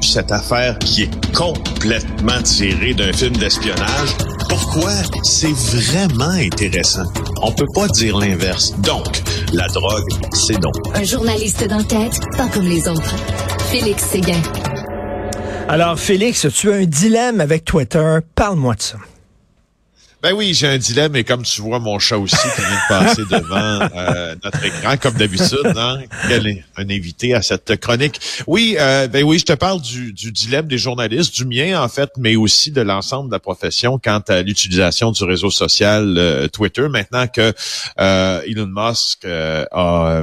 Cette affaire qui est complètement tirée d'un film d'espionnage. Pourquoi? C'est vraiment intéressant? On peut pas dire l'inverse. Donc, la drogue, c'est non. Un journaliste d'enquête, pas comme les autres. Félix Séguin. Alors, Félix, tu as un dilemme avec Twitter? Parle-moi de ça. Ben oui, j'ai un dilemme et comme tu vois mon chat aussi qui vient de passer devant euh, notre écran comme d'habitude, hein, quel est un invité à cette chronique? Oui, euh, ben oui, je te parle du, du, dilemme des journalistes, du mien en fait, mais aussi de l'ensemble de la profession quant à l'utilisation du réseau social euh, Twitter. Maintenant que Elon Musk a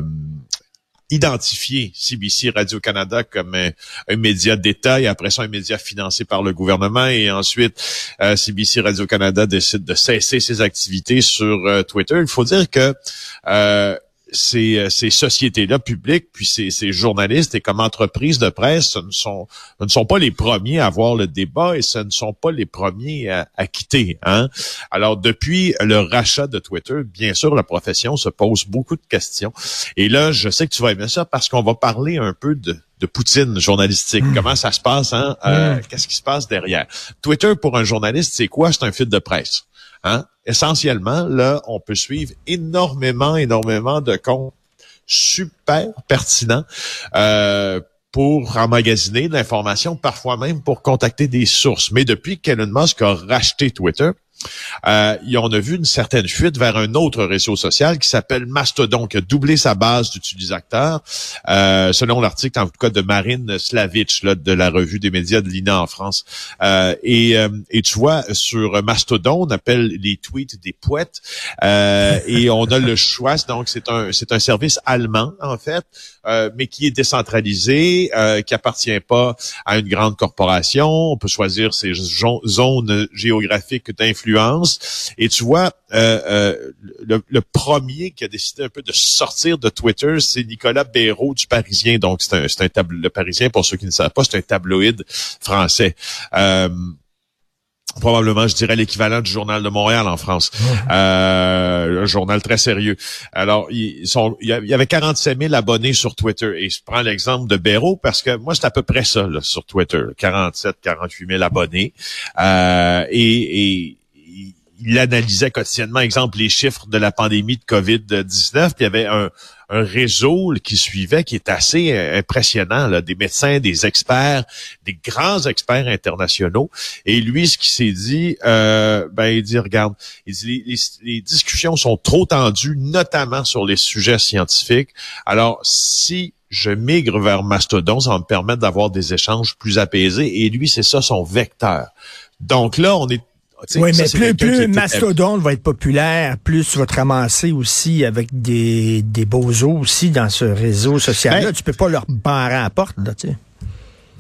identifié CBC Radio-Canada comme un, média d'État et après ça un média financé par le gouvernement et ensuite euh, CBC Radio-Canada décide de cesser ses activités sur euh, Twitter. Il faut dire que euh, ces, euh, ces sociétés-là publiques, puis ces, ces, journalistes et comme entreprises de presse, ce ne sont, ce ne sont pas les premiers à avoir le débat et ce ne sont pas les premiers à, à quitter. Hein? Alors, depuis le rachat de Twitter, bien sûr, la profession se pose beaucoup de questions. Et là, je sais que tu vas aimer ça parce qu'on va parler un peu de, de Poutine journalistique. Hmm. Comment ça se passe? Hein? Euh, hmm. Qu'est-ce qui se passe derrière? Twitter, pour un journaliste, c'est quoi? C'est un fil de presse. Hein? Essentiellement, là, on peut suivre énormément, énormément de comptes super pertinents euh, pour emmagasiner de l'information, parfois même pour contacter des sources. Mais depuis qu'Elon Musk a racheté Twitter, euh, on a vu une certaine fuite vers un autre réseau social qui s'appelle Mastodon, qui a doublé sa base d'utilisateurs, euh, selon l'article en tout cas de Marine Slavitch là, de la revue des médias de l'INA en France. Euh, et, euh, et tu vois, sur Mastodon, on appelle les tweets des poètes euh, et on a le choix. Donc, c'est un, c'est un service allemand, en fait, euh, mais qui est décentralisé, qui appartient pas à une grande corporation. On peut choisir ses zones géographiques d'influence et tu vois, euh, euh, le, premier qui a décidé un peu de sortir de Twitter, c'est Nicolas Béraud du Parisien. Donc, c'est un, c'est un tableau, le Parisien, pour ceux qui ne savent pas, c'est un tabloïd français. Euh, probablement, je dirais, l'équivalent du Journal de Montréal en France. Euh, un journal très sérieux. Alors, ils sont, il y avait 47 000 abonnés sur Twitter. Et je prends l'exemple de Béraud parce que moi, c'est à peu près ça là, sur Twitter. 47, 48 000 abonnés. Euh, et, et il analysait quotidiennement, exemple, les chiffres de la pandémie de COVID-19, puis il y avait un, réseau qui suivait qui est assez euh, impressionnant, là, des médecins, des experts, des grands experts internationaux. Et lui, ce qu'il s'est dit, euh, ben, il dit, regarde, il dit, les, les, discussions sont trop tendues, notamment sur les sujets scientifiques. Alors, si je migre vers Mastodon, ça va me permettre d'avoir des échanges plus apaisés. Et lui, c'est ça son vecteur. Donc là, on est oui, mais plus, plus Mastodon va être populaire, plus tu vas te ramasser aussi avec des, des beaux os aussi dans ce réseau social-là. Ben, tu peux pas leur barrer à la porte, là, tu sais.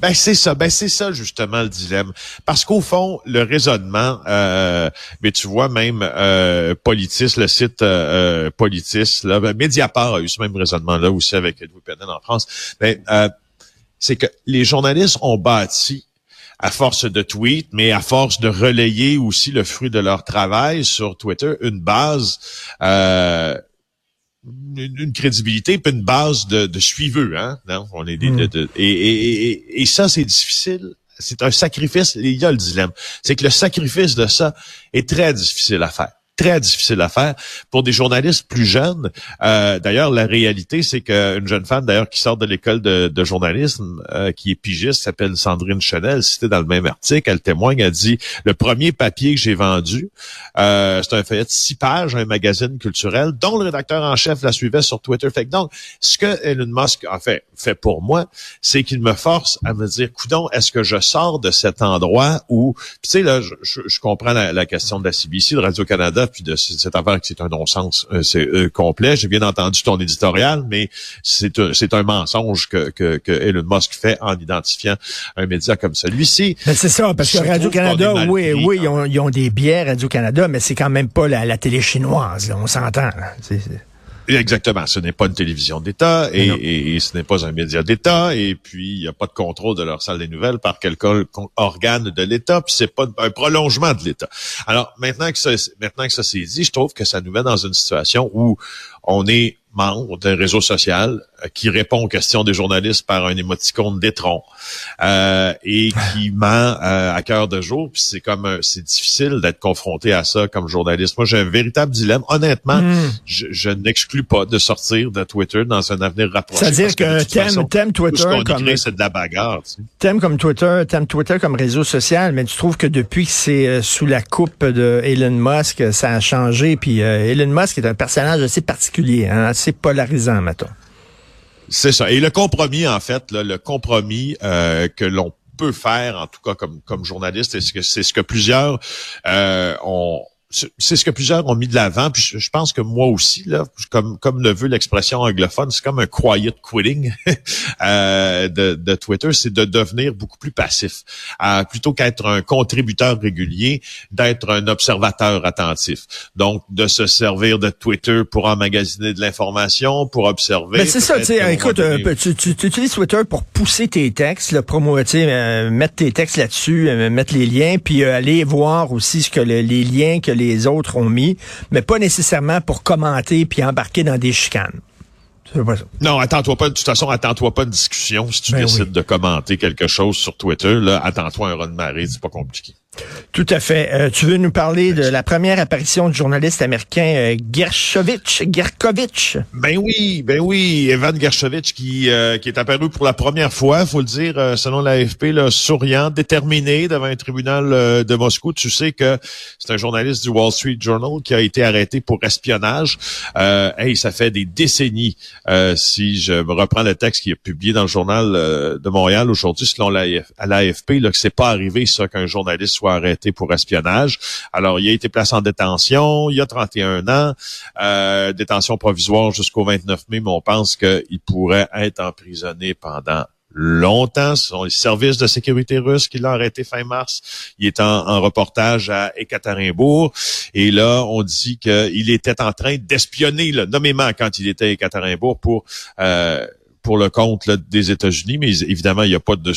Ben c'est ça, ben c'est ça justement le dilemme. Parce qu'au fond, le raisonnement, euh, mais tu vois même euh, Politis, le site euh, euh Politis, là, ben, Mediapart a eu ce même raisonnement-là aussi avec Edward Penel en France. Ben, euh, c'est que les journalistes ont bâti à force de tweets, mais à force de relayer aussi le fruit de leur travail sur Twitter, une base, euh, une, crédibilité, puis une base de, de suiveux, hein? Non, on est des, hmm. et, et, et, ça, c'est difficile. C'est un sacrifice. Il y a le dilemme. C'est que le sacrifice de ça est très difficile à faire très difficile à faire pour des journalistes plus jeunes. Euh, d'ailleurs, la réalité, c'est qu'une jeune femme, d'ailleurs, qui sort de l'école de, de, journalisme, euh, qui est pigiste, s'appelle Sandrine Chenel, citée dans le même article, elle témoigne, elle dit, le premier papier que j'ai vendu, euh, c'est un feuillet de six pages, un magazine culturel, dont le rédacteur en chef la suivait sur Twitter. Fait que donc, ce que Elon Musk a fait, fait pour moi, c'est qu'il me force à me dire, coudon, est-ce que je sors de cet endroit où, tu sais, là, je, je, comprends la, la, question de la CBC, de Radio-Canada, puis de cette affaire qui est un non-sens euh, c'est euh, complet. J'ai bien entendu ton éditorial, mais c'est un, c'est un mensonge que, que, que Elon Musk fait en identifiant un média comme celui-ci. c'est ça, parce que Radio-Canada, oui, oui, ils ont, ils ont, des biais Radio-Canada, mais c'est quand même pas la, télé chinoise, on s'entend. Exactement. Ce n'est pas une télévision d'État et, ce n'est pas un média d'État. Et puis, il n'y a pas de contrôle de leur salle des nouvelles par quelque organe de l'État. Puis, c'est pas un prolongement de l'État. Alors, maintenant que ça, maintenant que ça s'est dit, je trouve que ça nous met dans une situation où on est membre d'un réseau social qui répond aux questions des journalistes par un émoticône d'étron euh, et qui ment euh, à cœur de jour. Puis c'est comme c'est difficile d'être confronté à ça comme journaliste. Moi, j'ai un véritable dilemme. Honnêtement, hmm. je, je n'exclus pas de sortir de Twitter dans un avenir rapproché. C'est-à-dire que, t'aimes, t'aimes Twitter comme c'est de la bagarre. Tu T'aimes comme Twitter, t'aimes Twitter comme réseau social, mais tu trouves que depuis que c'est euh, sous la coupe de Elon Musk, ça a changé. Puis Elon Musk est un personnage assez particulier, hein, assez polarisant, mettons. C'est ça. Et le compromis, en fait, le compromis euh, que l'on peut faire, en tout cas comme, comme journaliste, c'est ce que, c'est ce que plusieurs euh, ont c'est ce que plusieurs ont mis de l'avant, puis je, pense que moi aussi, là, comme comme le veut l'expression anglophone, c'est comme un quiet quitting euh, de, de, Twitter, c'est de devenir beaucoup plus passif, euh, plutôt qu'être un contributeur régulier, d'être un observateur attentif. Donc, de se servir de Twitter pour emmagasiner de l'information, pour observer. Mais c'est ça, tu sais, écoute, euh, tu, tu, utilises Twitter pour pousser tes textes, le promoter, euh, mettre tes textes là-dessus, mettre les liens, puis aller voir aussi ce que les liens que les autres ont mis, mais pas nécessairement pour commenter puis embarquer dans des chicanes. Non, attends-toi pas. De toute façon, attends-toi pas de discussion si tu ben décides de commenter quelque chose sur Twitter. Là, attends-toi un run de marée, c'est pas compliqué. Tout à fait. Euh, tu veux nous parler de la première apparition du journaliste américain euh, Gershovitch, Gerkovitch? Ben oui, ben oui, Evan Gershovitch qui euh, qui est apparu pour la première fois, faut le dire, euh, selon l'AFP, souriant, déterminé devant un tribunal de Moscou. Tu sais que c'est un journaliste du Wall Street Journal qui a été arrêté pour espionnage. Euh, hey, ça fait des décennies. si je me reprends le texte qui est publié dans le journal de Montréal aujourd'hui, selon l'AFP, que c'est pas arrivé ça qu'un journaliste soit arrêté pour espionnage. Alors, il a été placé en détention, il y a 31 ans, euh, détention provisoire jusqu'au 29 mai, mais on pense qu'il pourrait être emprisonné pendant longtemps. Ce sont les services de sécurité russes qui l'ont arrêté fin mars. Il est en, reportage à Ekaterinbourg. Et là, on dit qu'il était en train d'espionner, nommément quand il était à Ekaterinbourg, pour euh, pour le compte des États-Unis. Mais évidemment, il n'y a pas de...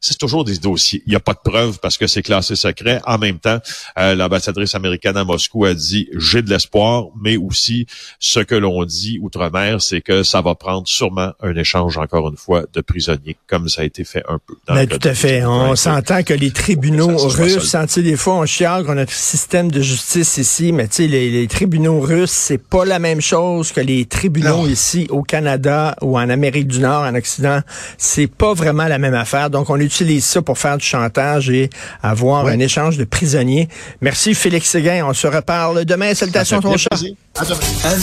c'est toujours des dossiers. Il n'y a pas de preuves parce que c'est classé secret. En même temps, euh, l'ambassadrice américaine à Moscou a dit j'ai de l'espoir, mais aussi ce que l'on dit outre-mer, c'est que ça va prendre sûrement un échange encore une fois de prisonniers, comme ça a été fait un peu. Dans mais tout à fait. On s'entend que les tribunaux russes, tu des fois on chiale qu'on a notre système de justice ici, mais tu sais les, les, tribunaux russes, c'est pas la même chose que les tribunaux ici au Canada ou en Amérique du Nord, en Occident. C'est pas vraiment la même affaire. Donc, on utilise ça pour faire du chantage et avoir un échange de prisonniers. Merci, Félix Séguin. On se reparle demain. Salutations, ton chat.